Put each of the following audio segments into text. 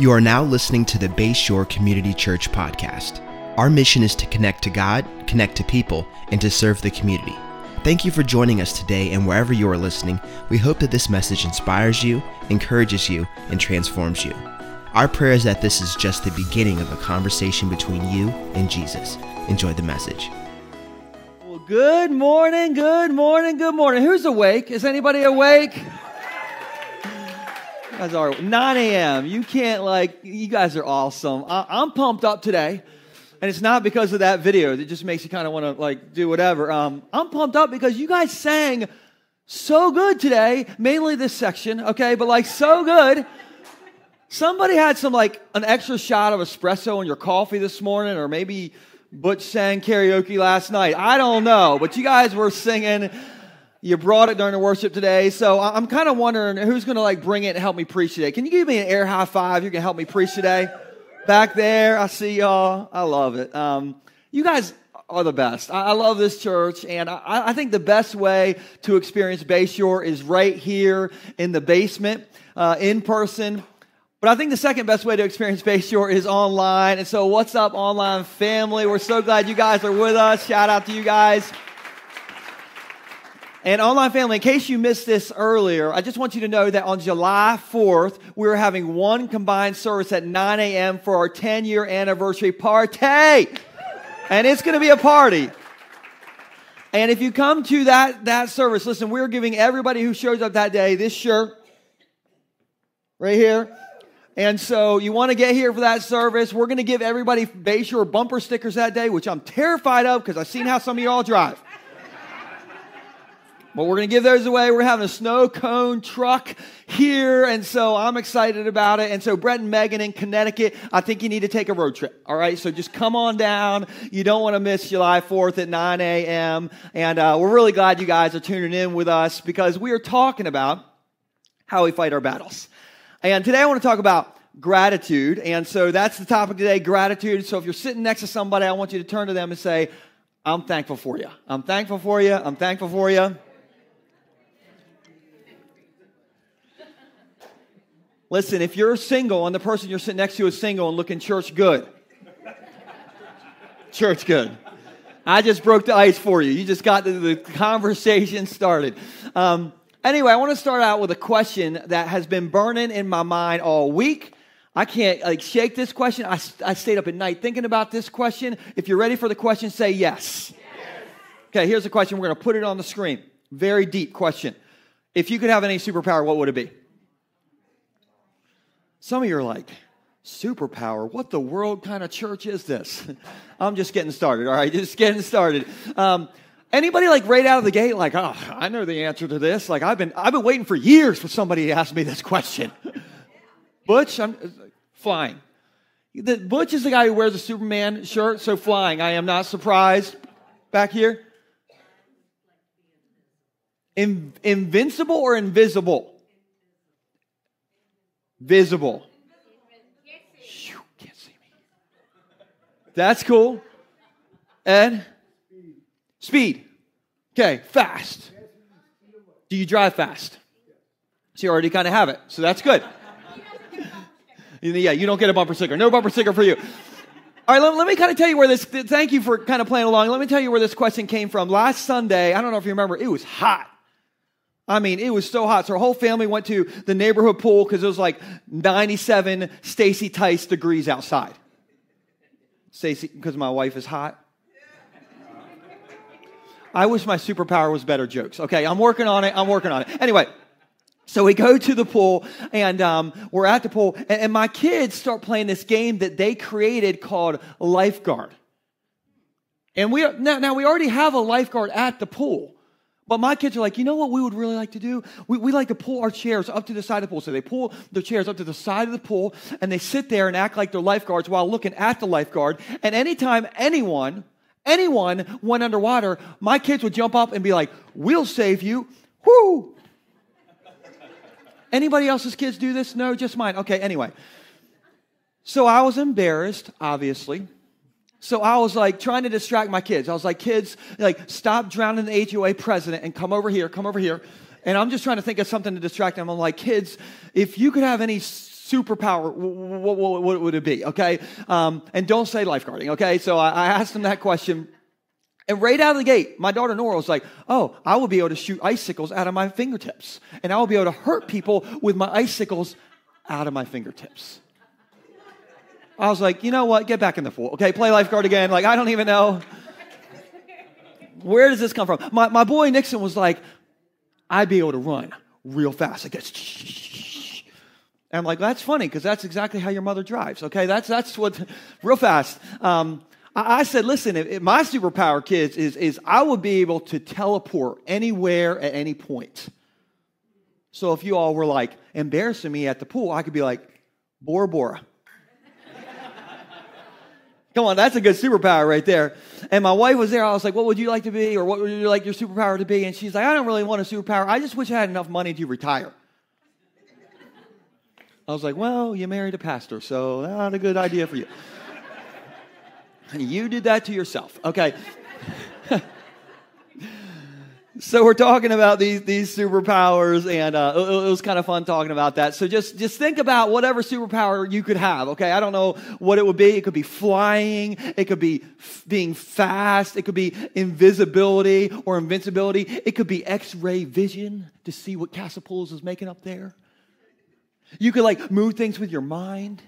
You are now listening to the Bayshore Community Church podcast. Our mission is to connect to God, connect to people, and to serve the community. Thank you for joining us today, and wherever you are listening, we hope that this message inspires you, encourages you, and transforms you. Our prayer is that this is just the beginning of a conversation between you and Jesus. Enjoy the message. Well, good morning, good morning, good morning. Who's awake? Is anybody awake? Guys are 9 a.m. You can't like. You guys are awesome. I, I'm pumped up today, and it's not because of that video that just makes you kind of want to like do whatever. Um, I'm pumped up because you guys sang so good today. Mainly this section, okay, but like so good. Somebody had some like an extra shot of espresso in your coffee this morning, or maybe Butch sang karaoke last night. I don't know, but you guys were singing. You brought it during the worship today, so I'm kind of wondering who's going to like bring it and help me preach today. Can you give me an air high five? You can help me preach today. Back there, I see y'all. I love it. Um, you guys are the best. I, I love this church, and I, I think the best way to experience Bayshore is right here in the basement, uh, in person. But I think the second best way to experience Bayshore is online. And so, what's up, online family? We're so glad you guys are with us. Shout out to you guys. And online family, in case you missed this earlier, I just want you to know that on July 4th, we're having one combined service at 9 a.m. for our 10 year anniversary party. And it's going to be a party. And if you come to that, that service, listen, we're giving everybody who shows up that day this shirt right here. And so you want to get here for that service. We're going to give everybody Bayshore bumper stickers that day, which I'm terrified of because I've seen how some of you all drive. But we're going to give those away. We're having a snow cone truck here. And so I'm excited about it. And so Brett and Megan in Connecticut, I think you need to take a road trip. All right. So just come on down. You don't want to miss July 4th at 9 a.m. And uh, we're really glad you guys are tuning in with us because we are talking about how we fight our battles. And today I want to talk about gratitude. And so that's the topic today gratitude. So if you're sitting next to somebody, I want you to turn to them and say, I'm thankful for you. I'm thankful for you. I'm thankful for you. Listen, if you're single and the person you're sitting next to is single and looking church good, church good. I just broke the ice for you. You just got the, the conversation started. Um, anyway, I want to start out with a question that has been burning in my mind all week. I can't like shake this question. I, I stayed up at night thinking about this question. If you're ready for the question, say yes. yes. Okay, here's the question. We're going to put it on the screen. Very deep question. If you could have any superpower, what would it be? Some of you are like, superpower? What the world kind of church is this? I'm just getting started, all right? Just getting started. Um, anybody like right out of the gate, like, oh, I know the answer to this. Like, I've been, I've been waiting for years for somebody to ask me this question. Butch, I'm flying. The, Butch is the guy who wears a Superman shirt, so flying. I am not surprised. Back here. In, invincible or invisible? Visible. Shoo, can't see me. That's cool. Ed? Speed. Okay, fast. Do you drive fast? So you already kind of have it. So that's good. yeah, you don't get a bumper sticker. No bumper sticker for you. All right, let, let me kind of tell you where this, thank you for kind of playing along. Let me tell you where this question came from. Last Sunday, I don't know if you remember, it was hot. I mean, it was so hot. So our whole family went to the neighborhood pool because it was like 97 Stacy Tice degrees outside. Stacy, because my wife is hot. I wish my superpower was better jokes. Okay, I'm working on it. I'm working on it. Anyway, so we go to the pool and um, we're at the pool, and, and my kids start playing this game that they created called Lifeguard. And we now, now we already have a lifeguard at the pool. But my kids are like, you know what we would really like to do? We, we like to pull our chairs up to the side of the pool. So they pull their chairs up to the side of the pool and they sit there and act like they're lifeguards while looking at the lifeguard. And anytime anyone, anyone went underwater, my kids would jump up and be like, we'll save you. Whoo! Anybody else's kids do this? No, just mine. Okay, anyway. So I was embarrassed, obviously. So I was like trying to distract my kids. I was like, kids, like, stop drowning the HOA president and come over here, come over here. And I'm just trying to think of something to distract them. I'm like, kids, if you could have any superpower, what, what, what would it be? Okay. Um, and don't say lifeguarding. Okay. So I, I asked them that question. And right out of the gate, my daughter Nora was like, Oh, I will be able to shoot icicles out of my fingertips. And I will be able to hurt people with my icicles out of my fingertips. I was like, You know what? Get back in the pool. Okay, play lifeguard again. Like, I don't even know. Where does this come from? My, my boy Nixon was like, I'd be able to run real fast. Like, and I'm like, that's funny because that's exactly how your mother drives. Okay, that's that's what real fast. Um, I, I, said, listen, if, if my superpower, kids, is is I would be able to teleport anywhere at any point. So if you all were like embarrassing me at the pool, I could be like, Bora Bora. Come on, that's a good superpower right there. And my wife was there. I was like, What would you like to be? Or what would you like your superpower to be? And she's like, I don't really want a superpower. I just wish I had enough money to retire. I was like, Well, you married a pastor, so not a good idea for you. you did that to yourself. Okay. so we're talking about these these superpowers and uh, it, was kind of fun talking about that. So just just think about whatever superpower you could have okay? I don't know what it would be. It could be flying. It could be f- being fast. It could be invisibility or invincibility. It could be x-ray vision to see what Castle Pools is making up there. You could like move things with your mind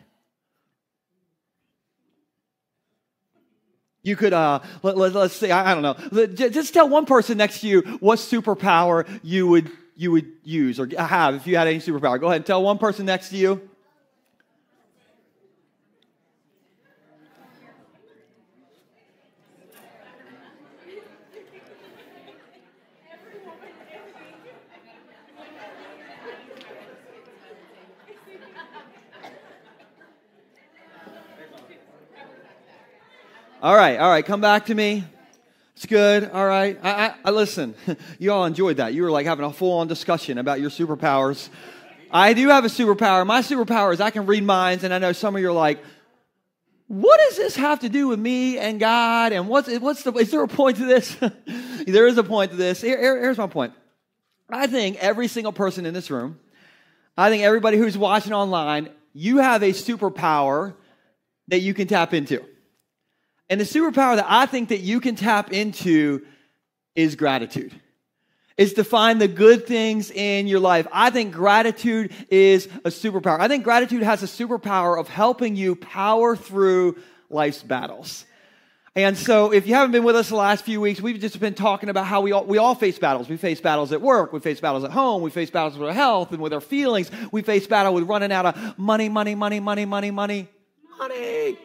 You could, uh, let, us let, say, I, I, don't know, just tell one person next to you what superpower you would, you would use or have if you had any superpower. Go ahead and tell one person next to you. All right, all right, come back to me. It's good. All right. I, I, I listen. You all enjoyed that. You were like having a full on discussion about your superpowers. I do have a superpower. My superpower is I can read minds, and I know some of you are like, what does this have to do with me and God? And what's, what's the, is there a point to this? there is a point to this. Here, here, here's my point. I think every single person in this room, I think everybody who's watching online, you have a superpower that you can tap into. And the superpower that I think that you can tap into is gratitude. Is to find the good things in your life. I think gratitude is a superpower. I think gratitude has a superpower of helping you power through life's battles. And so, if you haven't been with us the last few weeks, we've just been talking about how we all, we all face battles. We face battles at work, we face battles at home, we face battles with our health and with our feelings. We face battle with running out of money, money, money, money, money, money, money.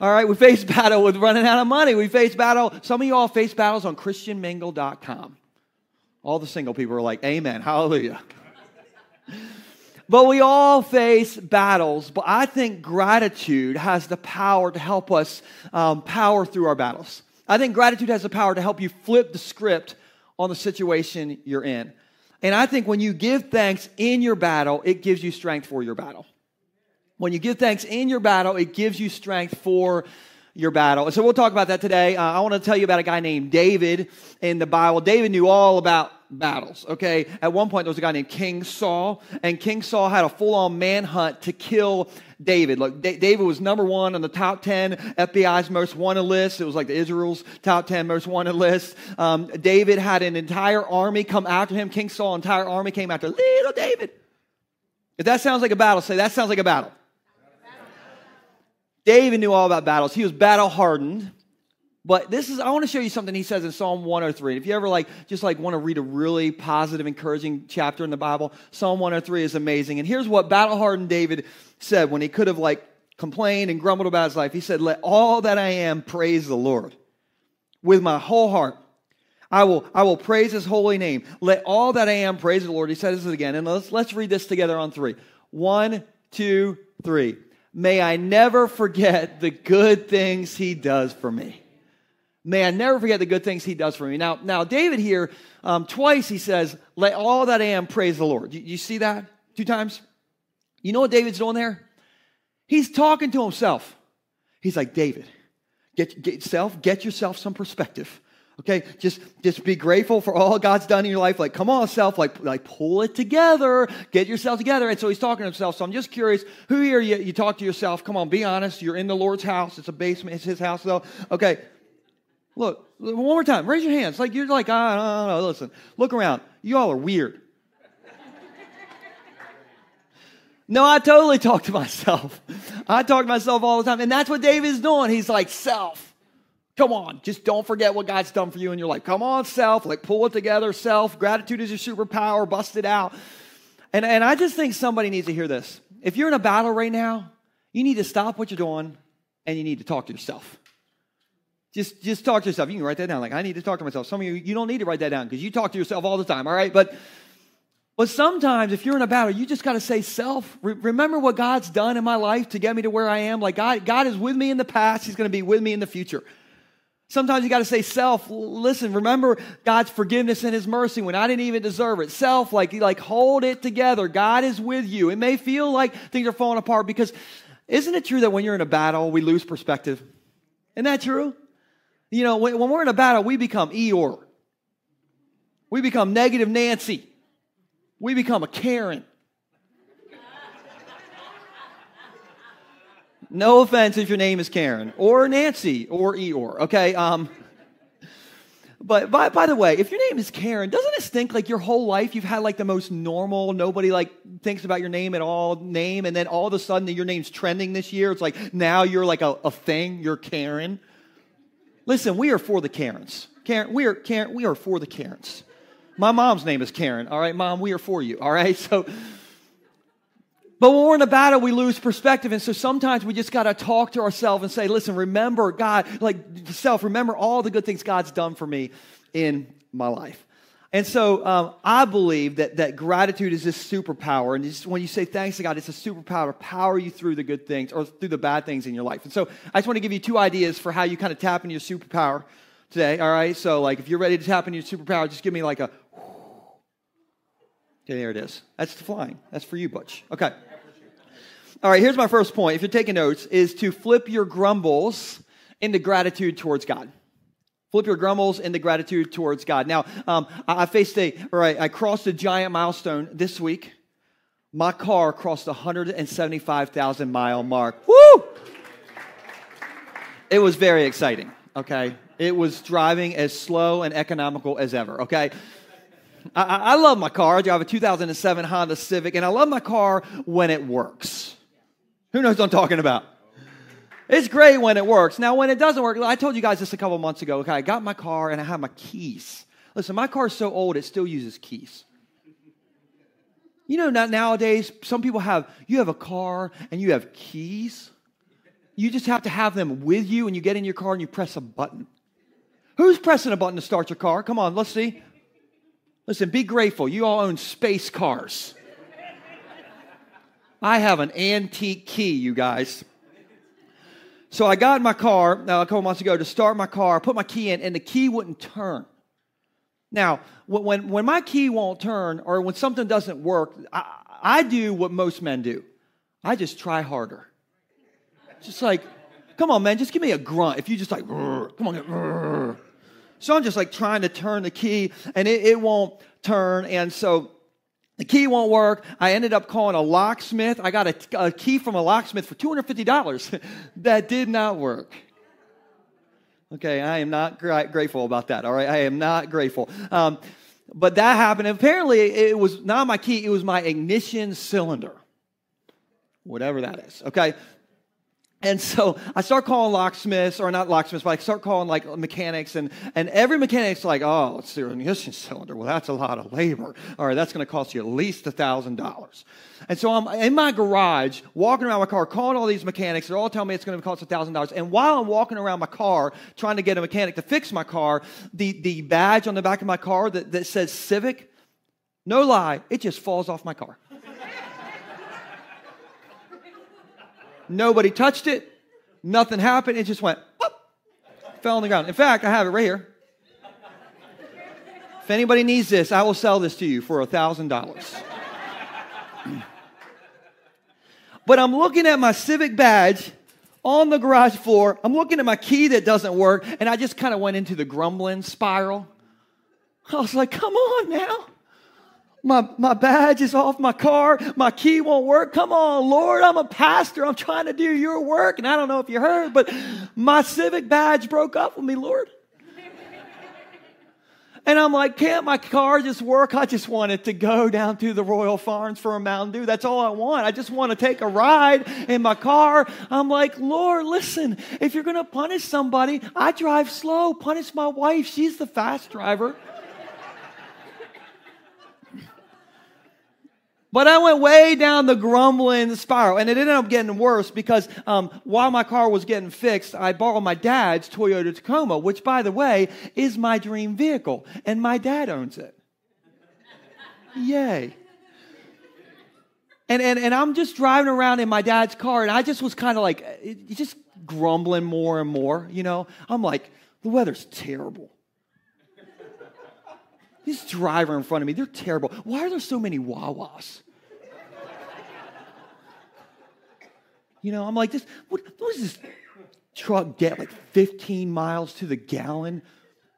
All right, we face battle with running out of money. We face battle. Some of you all face battles on ChristianMingle.com. All the single people are like, Amen, hallelujah. but we all face battles. But I think gratitude has the power to help us um, power through our battles. I think gratitude has the power to help you flip the script on the situation you're in. And I think when you give thanks in your battle, it gives you strength for your battle. When you give thanks in your battle, it gives you strength for your battle. So we'll talk about that today. Uh, I want to tell you about a guy named David in the Bible. David knew all about battles, okay? At one point, there was a guy named King Saul, and King Saul had a full on manhunt to kill David. Look, D- David was number one on the top 10 FBI's most wanted list. It was like the Israel's top 10 most wanted list. Um, David had an entire army come after him. King Saul, entire army came after little David. If that sounds like a battle, say that sounds like a battle. David knew all about battles. He was battle hardened. But this is, I want to show you something he says in Psalm 103. If you ever like, just like want to read a really positive, encouraging chapter in the Bible, Psalm 103 is amazing. And here's what battle hardened David said when he could have like complained and grumbled about his life. He said, Let all that I am praise the Lord with my whole heart. I will, I will praise his holy name. Let all that I am praise the Lord. He says this again. And let's, let's read this together on three. One, two, three. May I never forget the good things he does for me. May I never forget the good things he does for me. Now, now David here, um, twice he says, Let all that I am praise the Lord. You, you see that? Two times? You know what David's doing there? He's talking to himself. He's like, David, get, get, self, get yourself some perspective. Okay, just just be grateful for all God's done in your life. Like, come on, self, like like pull it together, get yourself together. And so he's talking to himself. So I'm just curious, who here you, you talk to yourself? Come on, be honest. You're in the Lord's house. It's a basement. It's his house though. Okay, look one more time. Raise your hands. Like you're like I don't know. Listen, look around. You all are weird. No, I totally talk to myself. I talk to myself all the time, and that's what David is doing. He's like self. Come on, just don't forget what God's done for you in your life. Come on, self, like pull it together, self. Gratitude is your superpower, bust it out. And, and I just think somebody needs to hear this. If you're in a battle right now, you need to stop what you're doing and you need to talk to yourself. Just, just talk to yourself. You can write that down. Like, I need to talk to myself. Some of you, you don't need to write that down because you talk to yourself all the time, all right? But, but sometimes if you're in a battle, you just got to say, self, re- remember what God's done in my life to get me to where I am. Like, God, God is with me in the past, He's going to be with me in the future. Sometimes you got to say, self, listen, remember God's forgiveness and his mercy when I didn't even deserve it. Self, like, like hold it together. God is with you. It may feel like things are falling apart because isn't it true that when you're in a battle, we lose perspective? Isn't that true? You know, when, when we're in a battle, we become Eeyore. We become negative Nancy. We become a Karen. No offense if your name is Karen or Nancy or Eeyore, okay? Um, but by, by the way, if your name is Karen, doesn't it stink like your whole life you've had like the most normal, nobody like thinks about your name at all name, and then all of a sudden your name's trending this year? It's like now you're like a, a thing, you're Karen. Listen, we are for the Karens. Karen, we are Karen, we are for the Karens. My mom's name is Karen, all right? Mom, we are for you, all right? So but when we're in a battle, we lose perspective. And so sometimes we just got to talk to ourselves and say, listen, remember God, like self, remember all the good things God's done for me in my life. And so um, I believe that, that gratitude is this superpower. And just when you say thanks to God, it's a superpower to power you through the good things or through the bad things in your life. And so I just want to give you two ideas for how you kind of tap into your superpower today. All right. So, like, if you're ready to tap into your superpower, just give me like a. Okay, there it is. That's the flying. That's for you, Butch. Okay. All right, here's my first point. If you're taking notes, is to flip your grumbles into gratitude towards God. Flip your grumbles into gratitude towards God. Now, um, I, faced a, or I, I crossed a giant milestone this week. My car crossed the 175,000 mile mark. Woo! It was very exciting, okay? It was driving as slow and economical as ever, okay? I, I love my car. I drive a 2007 Honda Civic, and I love my car when it works. Who knows what I'm talking about? It's great when it works. Now, when it doesn't work, I told you guys this a couple months ago. Okay, I got my car and I have my keys. Listen, my car's so old it still uses keys. You know, nowadays, some people have, you have a car and you have keys. You just have to have them with you and you get in your car and you press a button. Who's pressing a button to start your car? Come on, let's see. Listen, be grateful. You all own space cars. I have an antique key, you guys. So I got in my car uh, a couple months ago to start my car, put my key in, and the key wouldn't turn. Now, when, when my key won't turn or when something doesn't work, I, I do what most men do I just try harder. Just like, come on, man, just give me a grunt. If you just like, come on, so I'm just like trying to turn the key and it, it won't turn. And so the key won't work. I ended up calling a locksmith. I got a, a key from a locksmith for $250. that did not work. Okay, I am not gra- grateful about that. All right, I am not grateful. Um, but that happened. Apparently, it was not my key, it was my ignition cylinder. Whatever that is. Okay, and so I start calling locksmiths, or not locksmiths, but I start calling like mechanics, and, and every mechanic's like, oh, it's the ignition cylinder. Well, that's a lot of labor. All right, that's going to cost you at least $1,000. And so I'm in my garage, walking around my car, calling all these mechanics. They're all telling me it's going to cost $1,000. And while I'm walking around my car, trying to get a mechanic to fix my car, the, the badge on the back of my car that, that says Civic, no lie, it just falls off my car. Nobody touched it. Nothing happened. It just went, fell on the ground. In fact, I have it right here. If anybody needs this, I will sell this to you for a $1,000. but I'm looking at my civic badge on the garage floor. I'm looking at my key that doesn't work, and I just kind of went into the grumbling spiral. I was like, come on now. My, my badge is off my car. My key won't work. Come on, Lord. I'm a pastor. I'm trying to do your work. And I don't know if you heard, but my civic badge broke up with me, Lord. And I'm like, can't my car just work? I just want it to go down to the Royal Farms for a Mountain Dew. That's all I want. I just want to take a ride in my car. I'm like, Lord, listen, if you're going to punish somebody, I drive slow. Punish my wife. She's the fast driver. But I went way down the grumbling spiral, and it ended up getting worse because um, while my car was getting fixed, I borrowed my dad's Toyota Tacoma, which, by the way, is my dream vehicle, and my dad owns it. Yay. And, and, and I'm just driving around in my dad's car, and I just was kind of like, just grumbling more and more, you know? I'm like, the weather's terrible. This driver in front of me, they're terrible. Why are there so many Wawas? You know, I'm like, this, what, does this truck get? Like 15 miles to the gallon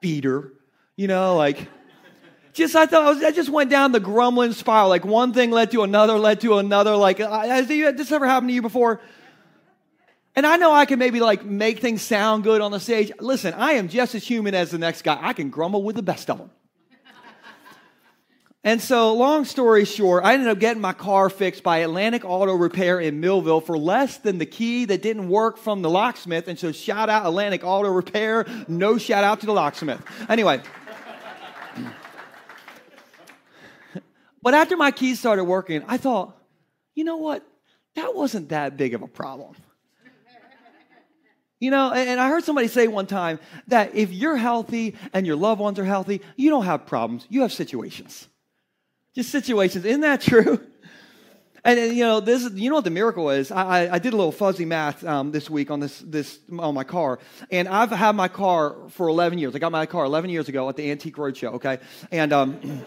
beater? You know, like, just I thought I, was, I, just went down the grumbling spiral. Like one thing led to another, led to another. Like, has this ever happened to you before? And I know I can maybe like make things sound good on the stage. Listen, I am just as human as the next guy. I can grumble with the best of them. And so, long story short, I ended up getting my car fixed by Atlantic Auto Repair in Millville for less than the key that didn't work from the locksmith. And so, shout out Atlantic Auto Repair. No shout out to the locksmith. Anyway. but after my keys started working, I thought, you know what? That wasn't that big of a problem. You know, and I heard somebody say one time that if you're healthy and your loved ones are healthy, you don't have problems, you have situations. Just situations. Isn't that true? And, you know this. You know what the miracle is? I, I did a little fuzzy math um, this week on this this on my car, and I've had my car for 11 years. I got my car 11 years ago at the Antique Roadshow. Okay, and um,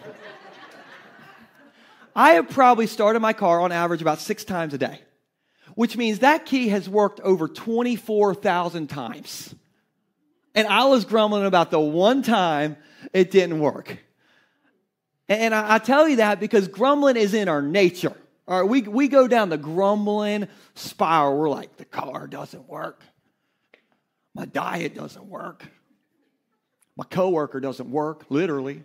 I have probably started my car on average about six times a day, which means that key has worked over 24,000 times. And I was grumbling about the one time it didn't work. And I, tell you that because grumbling is in our nature. All right, we, we go down the grumbling spiral. We're like, the car doesn't work. My diet doesn't work. My coworker doesn't work, literally.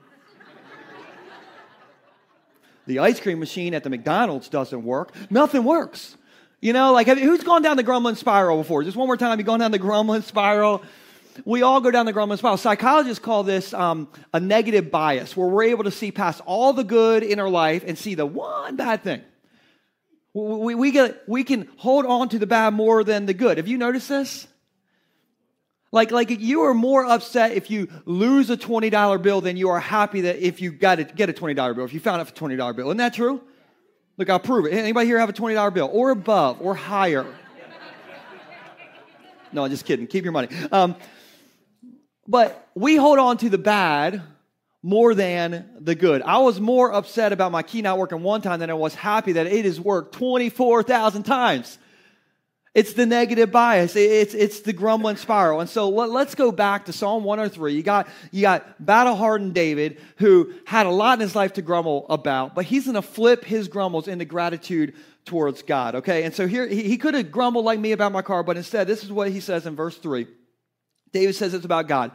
the ice cream machine at the McDonald's doesn't work. Nothing works. You know, like, who's gone down the grumbling spiral before? Just one more time, you gone down the grumbling spiral? We all go down the grumbling spiral. Psychologists call this um, a negative bias, where we're able to see past all the good in our life and see the one bad thing. We, we, get, we can hold on to the bad more than the good. Have you noticed this? Like, like you are more upset if you lose a $20 bill than you are happy that if you got to get a $20 bill, if you found out for $20 bill. Isn't that true? Look, I'll prove it. Anybody here have a $20 bill or above or higher? No, I'm just kidding. Keep your money. Um, but we hold on to the bad more than the good. I was more upset about my key not working one time than I was happy that it has worked 24,000 times. It's the negative bias. It's, it's the grumbling spiral. And so let, us go back to Psalm 103. You got, you got battle hardened David who had a lot in his life to grumble about, but he's going to flip his grumbles into gratitude towards God. Okay. And so here, he, he could have grumbled like me about my car, but instead, this is what he says in verse 3. David says it's about God.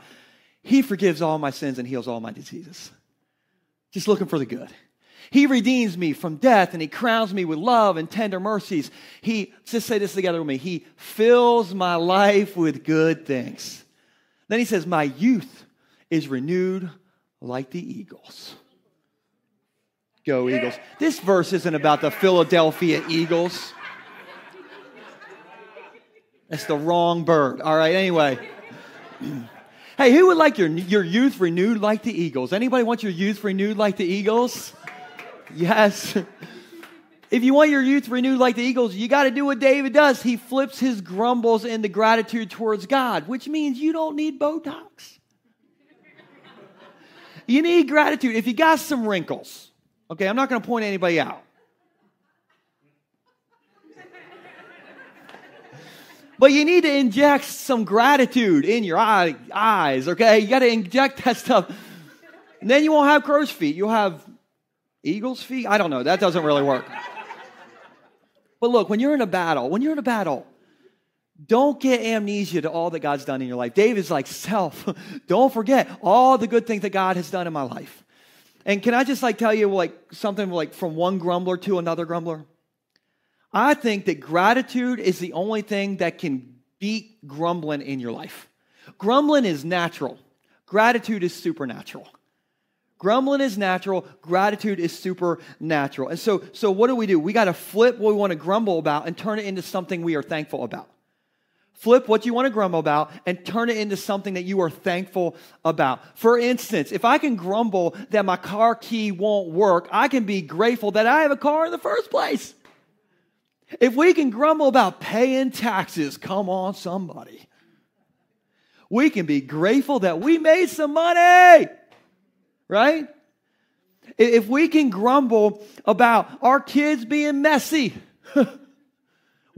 He forgives all my sins and heals all my diseases. Just looking for the good. He redeems me from death and he crowns me with love and tender mercies. He, just say this together with me, he fills my life with good things. Then he says, My youth is renewed like the eagles. Go, Eagles. This verse isn't about the Philadelphia Eagles. That's the wrong bird. All right, anyway. hey, who would like your, your youth renewed like the eagles? Anybody want your youth renewed like the eagles? Yes. If you want your youth renewed like the eagles, you got to do what David does. He flips his grumbles into gratitude towards God, which means you don't need Botox. You need gratitude. If you got some wrinkles, okay, I'm not going to point anybody out. But you need to inject some gratitude in your eye, eyes, okay? You got to inject that stuff. And then you won't have crow's feet. You'll have eagle's feet. I don't know. That doesn't really work. But look, when you're in a battle, when you're in a battle, don't get amnesia to all that God's done in your life. David's like, self, don't forget all the good things that God has done in my life. And can I just like tell you like something like from one grumbler to another grumbler? I think that gratitude is the only thing that can beat grumbling in your life. Grumbling is natural. Gratitude is supernatural. Grumbling is natural, gratitude is supernatural. And so, so what do we do? We got to flip what we want to grumble about and turn it into something we are thankful about. Flip what you want to grumble about and turn it into something that you are thankful about. For instance, if I can grumble that my car key won't work, I can be grateful that I have a car in the first place. If we can grumble about paying taxes, come on, somebody. We can be grateful that we made some money, right? If we can grumble about our kids being messy,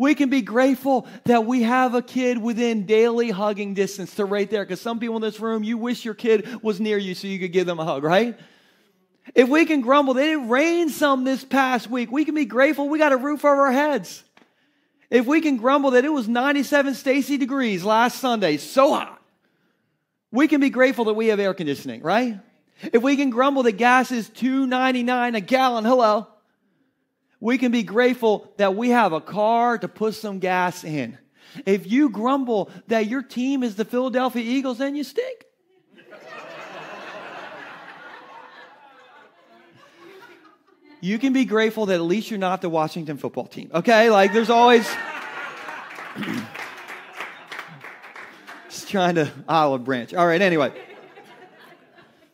We can be grateful that we have a kid within daily hugging distance to right there. Because some people in this room, you wish your kid was near you so you could give them a hug, right? If we can grumble that it rained some this past week, we can be grateful we got a roof over our heads. If we can grumble that it was 97 Stacy degrees last Sunday, so hot, we can be grateful that we have air conditioning, right? If we can grumble that gas is 2.99 a gallon, hello, we can be grateful that we have a car to put some gas in. If you grumble that your team is the Philadelphia Eagles, then you stink. You can be grateful that at least you're not the Washington football team. Okay? Like there's always just trying to olive branch. All right, anyway.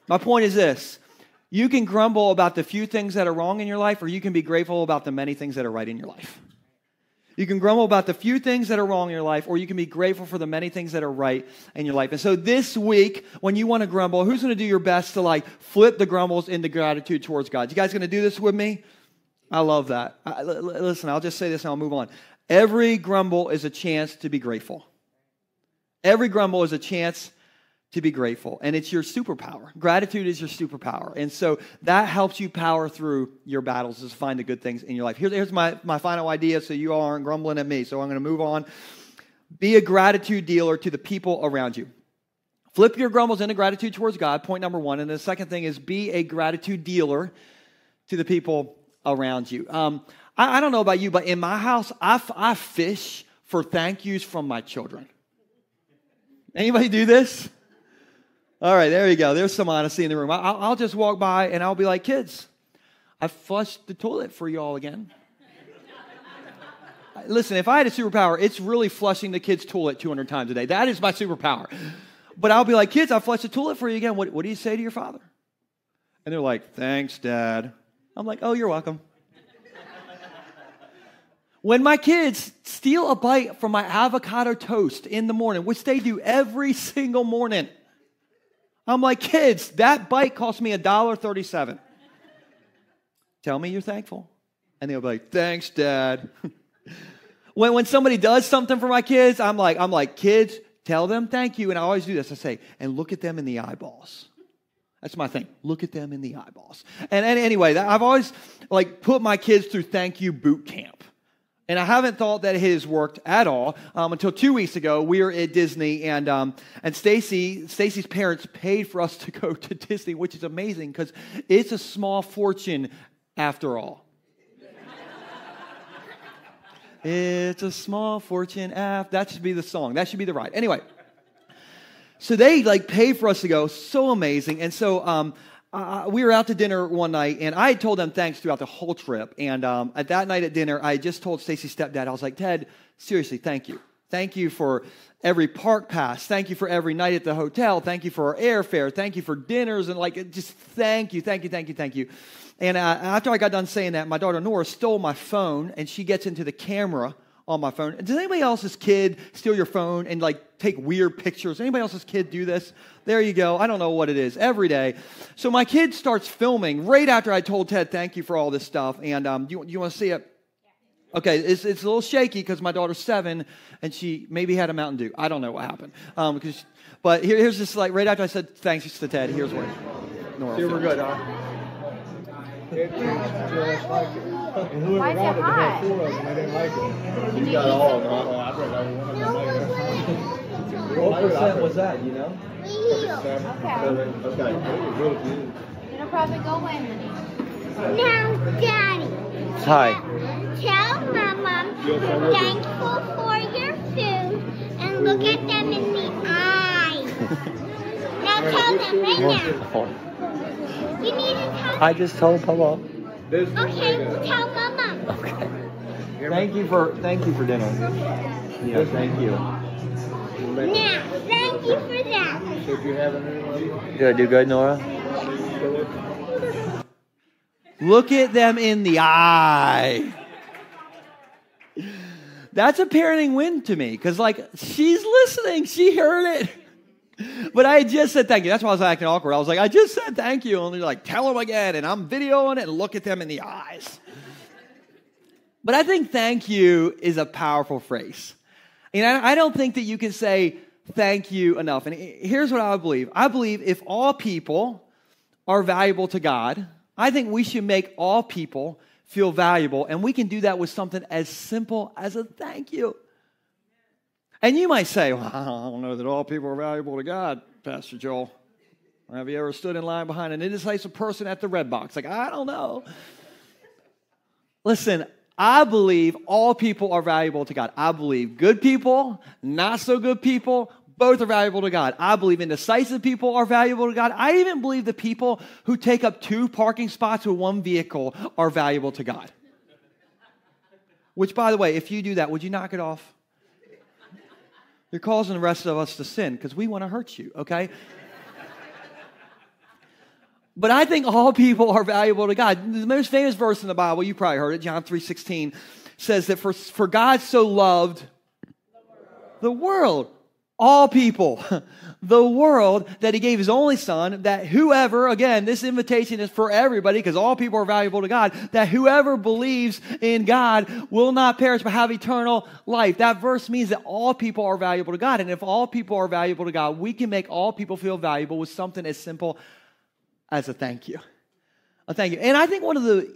My point is this you can grumble about the few things that are wrong in your life, or you can be grateful about the many things that are right in your life. You can grumble about the few things that are wrong in your life, or you can be grateful for the many things that are right in your life. And so this week, when you want to grumble, who's going to do your best to like flip the grumbles into gratitude towards God? You guys going to do this with me? I love that. I, l- listen, I'll just say this and I'll move on. Every grumble is a chance to be grateful. Every grumble is a chance to be grateful. And it's your superpower. Gratitude is your superpower. And so that helps you power through your battles to find the good things in your life. Here's, here's my, my final idea so you all aren't grumbling at me. So I'm going to move on. Be a gratitude dealer to the people around you. Flip your grumbles into gratitude towards God, point number one. And the second thing is be a gratitude dealer to the people around you. Um, I, I, don't know about you, but in my house, I, I fish for thank yous from my children. Anybody do this? All right, there you go. There's some honesty in the room. I'll, I'll just walk by and I'll be like, kids, I flushed the toilet for y'all again. Listen, if I had a superpower, it's really flushing the kids' toilet 200 times a day. That is my superpower. But I'll be like, kids, I flushed the toilet for you again. What, what do you say to your father? And they're like, thanks, Dad. I'm like, oh, you're welcome. when my kids steal a bite from my avocado toast in the morning, which they do every single morning, I'm like, kids, that bike cost me $1.37. Tell me you're thankful. And they'll be like, thanks, Dad. when, when somebody does something for my kids, I'm like, I'm like, kids, tell them thank you. And I always do this. I say, and look at them in the eyeballs. That's my thing. Look at them in the eyeballs. And, and anyway, I've always like put my kids through thank you boot camp. And I haven't thought that it has worked at all um, until two weeks ago. We were at Disney, and um, and Stacy Stacy's parents paid for us to go to Disney, which is amazing because it's a small fortune after all. it's a small fortune after. That should be the song. That should be the ride. Anyway, so they like paid for us to go. So amazing. And so um, uh, we were out to dinner one night, and I had told them thanks throughout the whole trip. And um, at that night at dinner, I just told Stacy's stepdad, I was like, Ted, seriously, thank you. Thank you for every park pass. Thank you for every night at the hotel. Thank you for our airfare. Thank you for dinners. And like, just thank you, thank you, thank you, thank you. And uh, after I got done saying that, my daughter Nora stole my phone, and she gets into the camera on my phone. Does anybody else's kid steal your phone and like take weird pictures? Anybody else's kid do this? There you go. I don't know what it is every day. So my kid starts filming right after I told Ted, thank you for all this stuff. And um, do, you, you want to see it? Okay, it's, it's a little shaky because my daughter's seven and she maybe had a Mountain Dew. I don't know what happened. Um, because, but here, here's just like right after I said thanks to Ted, here's what Nora. Here we're good, huh? It tastes just like it. And whoever Why is it wanted to have hot? four of them, they didn't like it. You you got all of it? them. Oh, I read every one of them. like. What percent was that, you know? Seven. Okay. Okay, it was really good. It'll probably go away, honey. Now, Daddy, Hi. tell Mama you're thankful for your food and look at them in the eye. now tell them right now. You need to tell I just told Papa. Okay, big, tell Mama. Okay. Thank you for thank you for dinner. Yeah, thank you. Now, thank you for that. Did you have any? Did I do good, Nora? Look at them in the eye. That's a parenting win to me because, like, she's listening. She heard it. But I just said thank you. That's why I was acting awkward. I was like, I just said thank you. And they're like, tell them again. And I'm videoing it and look at them in the eyes. But I think thank you is a powerful phrase. And I don't think that you can say thank you enough. And here's what I believe I believe if all people are valuable to God, I think we should make all people feel valuable. And we can do that with something as simple as a thank you. And you might say, well, I don't know that all people are valuable to God, Pastor Joel. Have you ever stood in line behind an indecisive person at the Redbox? Like, I don't know. Listen, I believe all people are valuable to God. I believe good people, not so good people, both are valuable to God. I believe indecisive people are valuable to God. I even believe the people who take up two parking spots with one vehicle are valuable to God. Which, by the way, if you do that, would you knock it off? You're causing the rest of us to sin because we want to hurt you, okay? But I think all people are valuable to God. The most famous verse in the Bible, you probably heard it, John 3.16, says that for, for God so loved the world, all people, the world, that he gave his only son, that whoever, again, this invitation is for everybody because all people are valuable to God, that whoever believes in God will not perish but have eternal life. That verse means that all people are valuable to God. And if all people are valuable to God, we can make all people feel valuable with something as simple as a thank you. A thank you. And I think one of the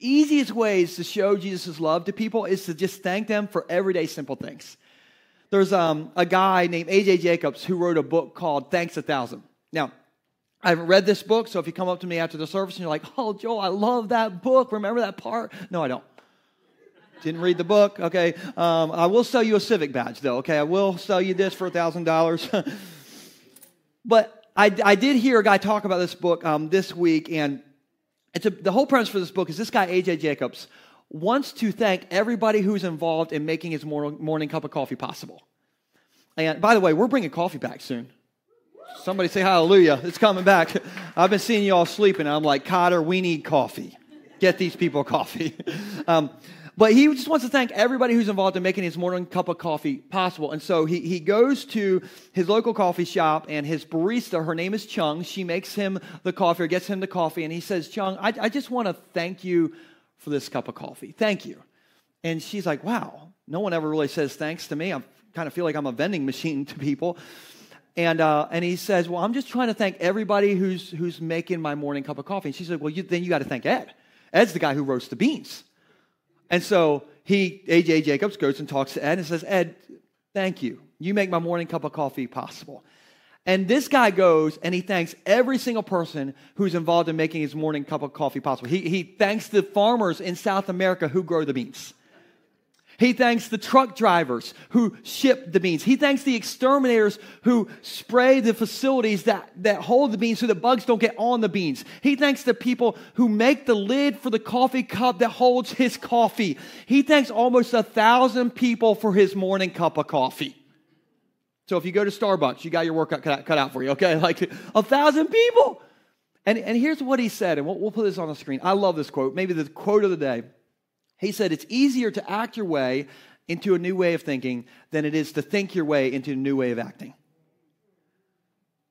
easiest ways to show Jesus' love to people is to just thank them for everyday simple things. There's um, a guy named A.J. Jacobs who wrote a book called Thanks a Thousand. Now, I haven't read this book, so if you come up to me after the service and you're like, oh, Joel, I love that book. Remember that part? No, I don't. Didn't read the book. Okay. Um, I will sell you a civic badge, though. Okay. I will sell you this for $1,000. but I, I did hear a guy talk about this book um, this week, and it's a, the whole premise for this book is this guy, A.J. Jacobs, wants to thank everybody who's involved in making his morning, cup of coffee possible. And by the way, we're bringing coffee back soon. Somebody say hallelujah. It's coming back. I've been seeing you all sleeping. I'm like, Cotter, we need coffee. Get these people coffee. Um, but he just wants to thank everybody who's involved in making his morning cup of coffee possible. And so he, he goes to his local coffee shop, and his barista, her name is Chung, she makes him the coffee or gets him the coffee. And he says, Chung, I, I just want to thank you for this cup of coffee. Thank you. And she's like, wow, no one ever really says thanks to me. I kind of feel like I'm a vending machine to people. And, uh, and he says, well, I'm just trying to thank everybody who's, who's making my morning cup of coffee. And she said, well, you, then you got to thank Ed. Ed's the guy who roasts the beans. And so he, AJ Jacobs, goes and talks to Ed and says, Ed, thank you. You make my morning cup of coffee possible. And this guy goes and he thanks every single person who's involved in making his morning cup of coffee possible. He, he thanks the farmers in South America who grow the beans. He thanks the truck drivers who ship the beans. He thanks the exterminators who spray the facilities that, that hold the beans so the bugs don't get on the beans. He thanks the people who make the lid for the coffee cup that holds his coffee. He thanks almost a thousand people for his morning cup of coffee. So if you go to Starbucks, you got your work cut out, cut out for you, okay? Like a thousand people. And, and here's what he said, and we'll, we'll put this on the screen. I love this quote, maybe the quote of the day. He said, It's easier to act your way into a new way of thinking than it is to think your way into a new way of acting.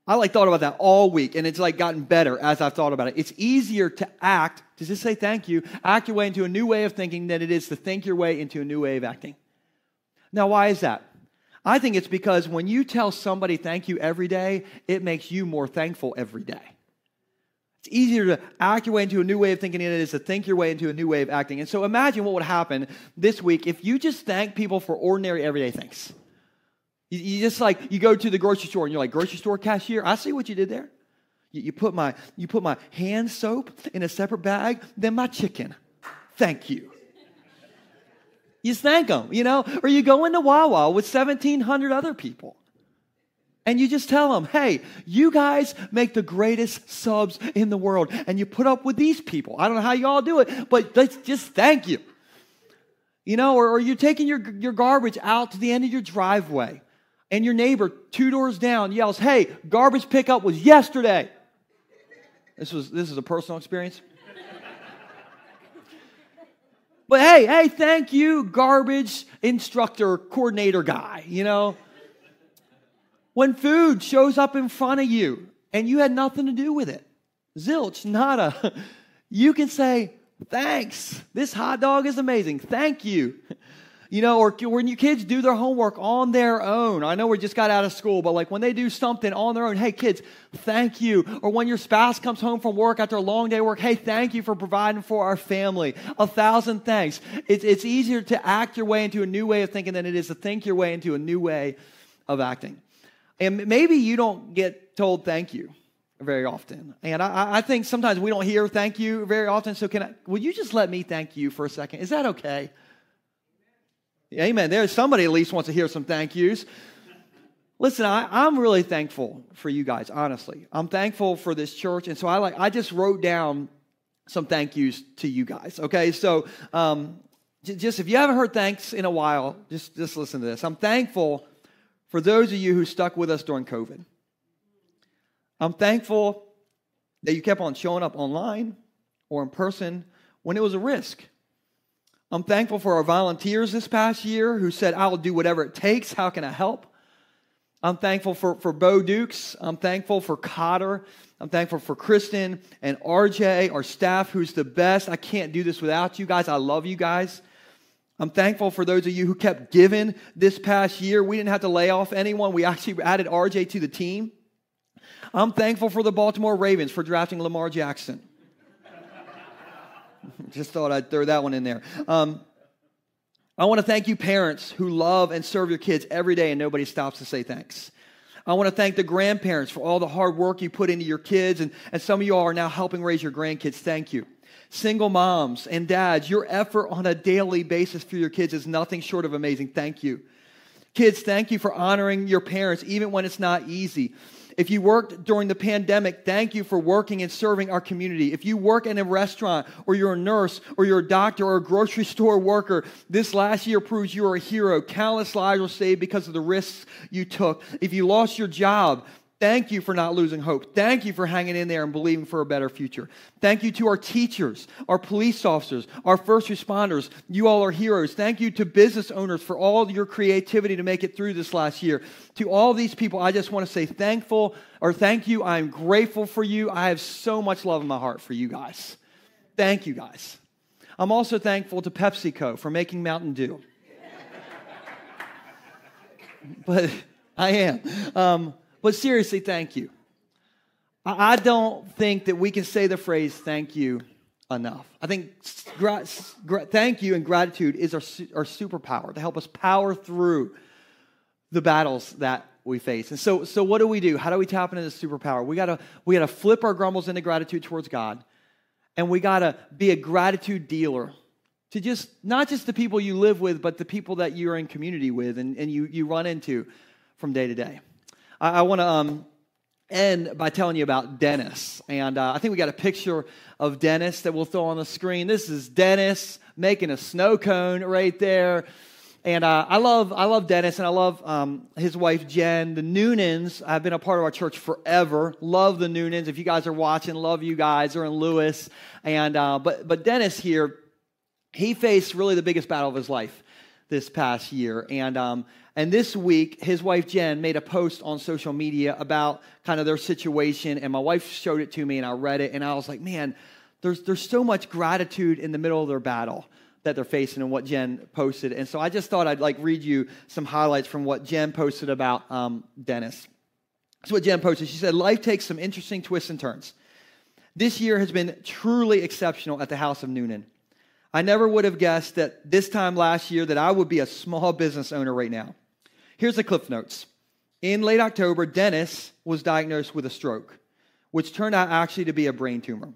I like thought about that all week, and it's like gotten better as I've thought about it. It's easier to act, to just say thank you, act your way into a new way of thinking than it is to think your way into a new way of acting. Now, why is that? I think it's because when you tell somebody thank you every day, it makes you more thankful every day. It's easier to act your way into a new way of thinking than it is to think your way into a new way of acting. And so imagine what would happen this week if you just thank people for ordinary everyday things. You, you just like, you go to the grocery store and you're like, grocery store cashier, I see what you did there. You, you, put my, you put my hand soap in a separate bag than my chicken. Thank you. You thank them, you know? Or you go into Wawa with 1,700 other people. And you just tell them, hey, you guys make the greatest subs in the world. And you put up with these people. I don't know how you all do it, but let's just thank you. You know, or, or you're taking your, your garbage out to the end of your driveway and your neighbor two doors down yells, Hey, garbage pickup was yesterday. This was this is a personal experience. But hey, hey, thank you, garbage instructor, coordinator guy, you know. When food shows up in front of you and you had nothing to do with it, zilch, nada, you can say, Thanks. This hot dog is amazing. Thank you. You know, or when your kids do their homework on their own. I know we just got out of school, but like when they do something on their own, hey kids, thank you. Or when your spouse comes home from work after a long day of work, hey, thank you for providing for our family. A thousand thanks. It's, it's easier to act your way into a new way of thinking than it is to think your way into a new way of acting. And maybe you don't get told thank you very often. And I, I think sometimes we don't hear thank you very often. So can I, will you just let me thank you for a second? Is that okay? Amen. There's somebody at least wants to hear some thank yous. Listen, I, am really thankful for you guys, honestly. I'm thankful for this church. And so I like I just wrote down some thank yous to you guys. Okay. So um, just if you haven't heard thanks in a while, just, just listen to this. I'm thankful for those of you who stuck with us during COVID. I'm thankful that you kept on showing up online or in person when it was a risk. I'm thankful for our volunteers this past year who said, I'll do whatever it takes. How can I help? I'm thankful for, for Bo Dukes. I'm thankful for Cotter. I'm thankful for Kristen and RJ, our staff, who's the best. I can't do this without you guys. I love you guys. I'm thankful for those of you who kept giving this past year. We didn't have to lay off anyone. We actually added RJ to the team. I'm thankful for the Baltimore Ravens for drafting Lamar Jackson. Just thought I'd throw that one in there. Um, I want to thank you, parents who love and serve your kids every day and nobody stops to say thanks. I want to thank the grandparents for all the hard work you put into your kids, and, and some of you are now helping raise your grandkids. Thank you. Single moms and dads, your effort on a daily basis for your kids is nothing short of amazing. Thank you. Kids, thank you for honoring your parents, even when it's not easy. If you worked during the pandemic, thank you for working and serving our community. If you work in a restaurant or you're a nurse or you're a doctor or a grocery store worker, this last year proves you are a hero. Countless lives were saved because of the risks you took. If you lost your job, Thank you for not losing hope. Thank you for hanging in there and believing for a better future. Thank you to our teachers, our police officers, our first responders. You all are heroes. Thank you to business owners for all your creativity to make it through this last year. To all these people, I just want to say thankful or thank you. I'm grateful for you. I have so much love in my heart for you guys. Thank you guys. I'm also thankful to PepsiCo for making Mountain Dew. but I am. Um, but seriously, thank you. I don't think that we can say the phrase thank you enough. I think gra- gra- thank you and gratitude is our, our superpower to help us power through the battles that we face. And so, so what do we do? How do we tap into this superpower? We gotta, we gotta flip our grumbles into gratitude towards God, and we gotta be a gratitude dealer to just not just the people you live with, but the people that you're in community with and, and you, you run into from day to day. I, I want to um, end by telling you about Dennis. And uh, I think we got a picture of Dennis that we'll throw on the screen. This is Dennis making a snow cone right there. And uh, I love I love Dennis and I love um, his wife Jen. The Noonans have been a part of our church forever. Love the Noonans. If you guys are watching, love you guys. They're in Lewes. And uh, but but Dennis here, he faced really the biggest battle of his life this past year. And, um, and this week, his wife Jen made a post on social media about kind of their situation. And my wife showed it to me, and I read it, and I was like, man, there's, there's so much gratitude in the middle of their battle that they're facing and what Jen posted. And so I just thought I'd like read you some highlights from what Jen posted about um, Dennis. That's what Jen posted. She said, Life takes some interesting twists and turns. This year has been truly exceptional at the House of Noonan. I never would have guessed that this time last year that I would be a small business owner right now. Here's the cliff notes. In late October, Dennis was diagnosed with a stroke, which turned out actually to be a brain tumor,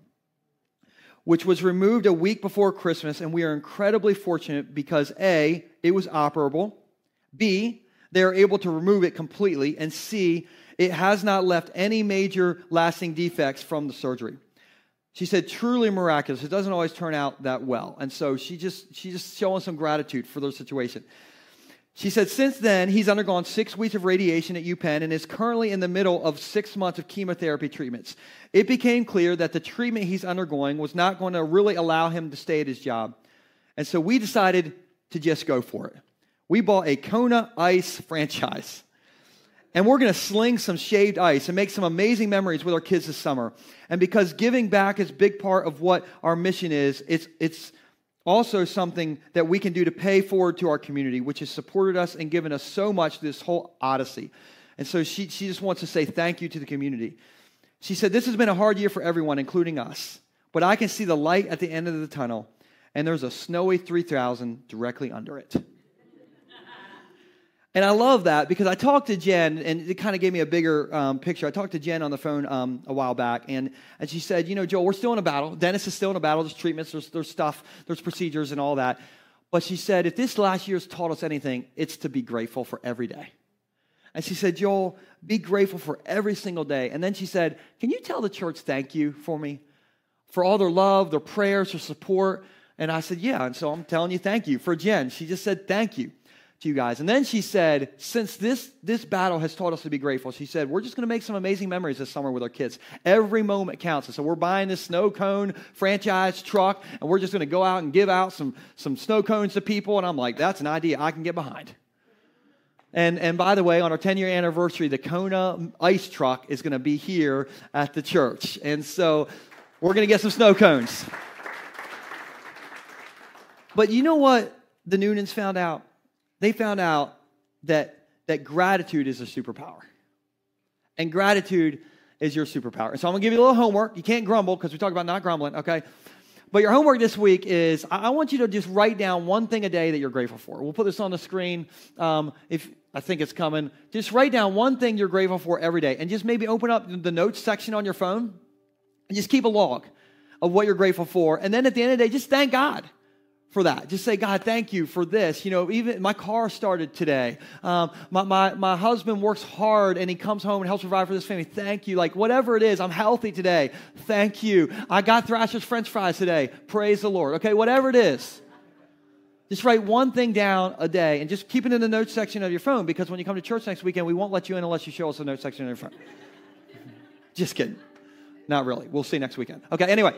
which was removed a week before Christmas, and we are incredibly fortunate because A, it was operable, B, they are able to remove it completely, and C, it has not left any major lasting defects from the surgery. She said, truly miraculous. It doesn't always turn out that well. And so she just, she just showing some gratitude for their situation. She said, since then, he's undergone six weeks of radiation at UPenn and is currently in the middle of six months of chemotherapy treatments. It became clear that the treatment he's undergoing was not going to really allow him to stay at his job. And so we decided to just go for it. We bought a Kona Ice franchise and we're going to sling some shaved ice and make some amazing memories with our kids this summer. And because giving back is a big part of what our mission is, it's, it's also something that we can do to pay forward to our community, which has supported us and given us so much this whole odyssey. And so she, she just wants to say thank you to the community. She said, This has been a hard year for everyone, including us, but I can see the light at the end of the tunnel, and there's a snowy 3000 directly under it. And I love that because I talked to Jen, and it kind of gave me a bigger um, picture. I talked to Jen on the phone um, a while back, and, and she said, You know, Joel, we're still in a battle. Dennis is still in a battle. There's treatments, there's, there's stuff, there's procedures, and all that. But she said, If this last year's taught us anything, it's to be grateful for every day. And she said, Joel, be grateful for every single day. And then she said, Can you tell the church thank you for me? For all their love, their prayers, their support. And I said, Yeah. And so I'm telling you thank you. For Jen, she just said, Thank you to you guys. And then she said, since this, this battle has taught us to be grateful, she said, we're just going to make some amazing memories this summer with our kids. Every moment counts. And so we're buying this snow cone franchise truck, and we're just going to go out and give out some, some snow cones to people. And I'm like, that's an idea I can get behind. And, and by the way, on our 10 year anniversary, the Kona ice truck is going to be here at the church. And so we're going to get some snow cones. But you know what the Noonans found out? They found out that, that gratitude is a superpower. And gratitude is your superpower. And So I'm gonna give you a little homework. You can't grumble because we talked about not grumbling, okay? But your homework this week is I want you to just write down one thing a day that you're grateful for. We'll put this on the screen. Um, if I think it's coming, just write down one thing you're grateful for every day, and just maybe open up the notes section on your phone, and just keep a log of what you're grateful for. And then at the end of the day, just thank God for that. Just say, God, thank you for this. You know, even my car started today. Um, my, my, my husband works hard and he comes home and helps provide for this family. Thank you. Like, whatever it is, I'm healthy today. Thank you. I got Thrasher's French fries today. Praise the Lord. Okay, whatever it is. Just write one thing down a day and just keep it in the notes section of your phone because when you come to church next weekend, we won't let you in unless you show us the notes section of your phone. just kidding. Not really. We'll see next weekend. Okay, anyway.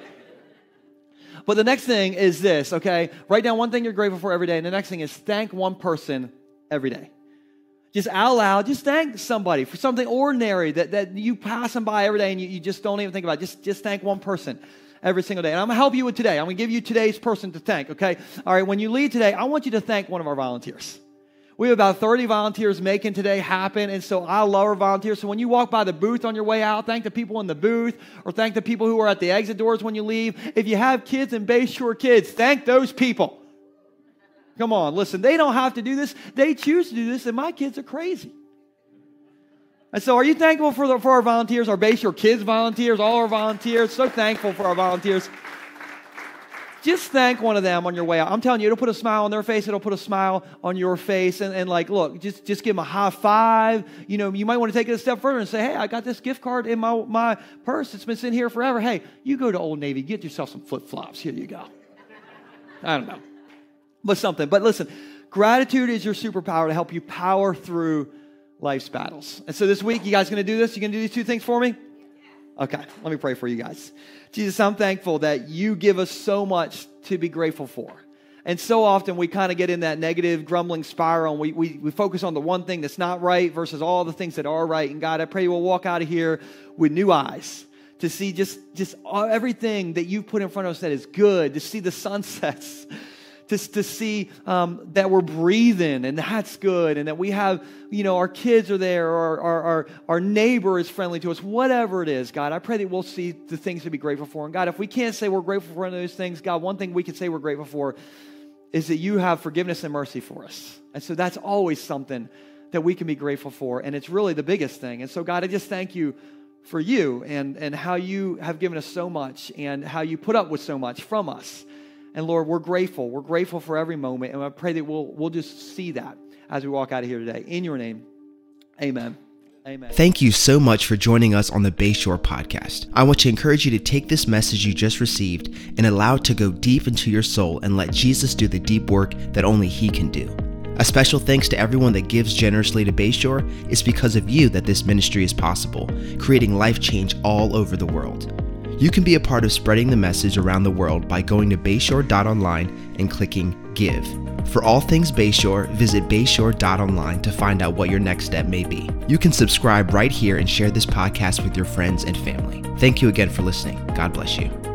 But the next thing is this, okay? Write down one thing you're grateful for every day. And the next thing is thank one person every day. Just out loud, just thank somebody for something ordinary that, that you pass them by every day and you, you just don't even think about. It. Just, just thank one person every single day. And I'm gonna help you with today. I'm gonna give you today's person to thank, okay? All right, when you leave today, I want you to thank one of our volunteers. We have about 30 volunteers making today happen. And so I love our volunteers. So when you walk by the booth on your way out, thank the people in the booth or thank the people who are at the exit doors when you leave. If you have kids and Bayshore kids, thank those people. Come on, listen, they don't have to do this. They choose to do this, and my kids are crazy. And so, are you thankful for, the, for our volunteers, our Bayshore kids volunteers, all our volunteers? So thankful for our volunteers just thank one of them on your way out. I'm telling you, it'll put a smile on their face, it'll put a smile on your face. And, and like, look, just, just give them a high five. You know, you might want to take it a step further and say, hey, I got this gift card in my, my purse. It's been sitting here forever. Hey, you go to Old Navy, get yourself some flip flops. Here you go. I don't know. But something. But listen, gratitude is your superpower to help you power through life's battles. And so this week, you guys going to do this? You going to do these two things for me? Okay, let me pray for you guys. Jesus, I'm thankful that you give us so much to be grateful for. And so often we kind of get in that negative, grumbling spiral and we, we, we focus on the one thing that's not right versus all the things that are right. And God, I pray we'll walk out of here with new eyes to see just, just everything that you've put in front of us that is good, to see the sunsets, to, to see um, that we're breathing and that's good, and that we have, you know, our kids are there, or our, our, our neighbor is friendly to us, whatever it is, God, I pray that we'll see the things to be grateful for. And God, if we can't say we're grateful for any of those things, God, one thing we can say we're grateful for is that you have forgiveness and mercy for us. And so that's always something that we can be grateful for. And it's really the biggest thing. And so, God, I just thank you for you and, and how you have given us so much and how you put up with so much from us. And Lord, we're grateful. We're grateful for every moment. And I pray that we'll, we'll just see that as we walk out of here today. In your name, amen. Amen. Thank you so much for joining us on the Bayshore podcast. I want to encourage you to take this message you just received and allow it to go deep into your soul and let Jesus do the deep work that only He can do. A special thanks to everyone that gives generously to Bayshore. It's because of you that this ministry is possible, creating life change all over the world. You can be a part of spreading the message around the world by going to bayshore.online and clicking Give. For all things Bayshore, visit bayshore.online to find out what your next step may be. You can subscribe right here and share this podcast with your friends and family. Thank you again for listening. God bless you.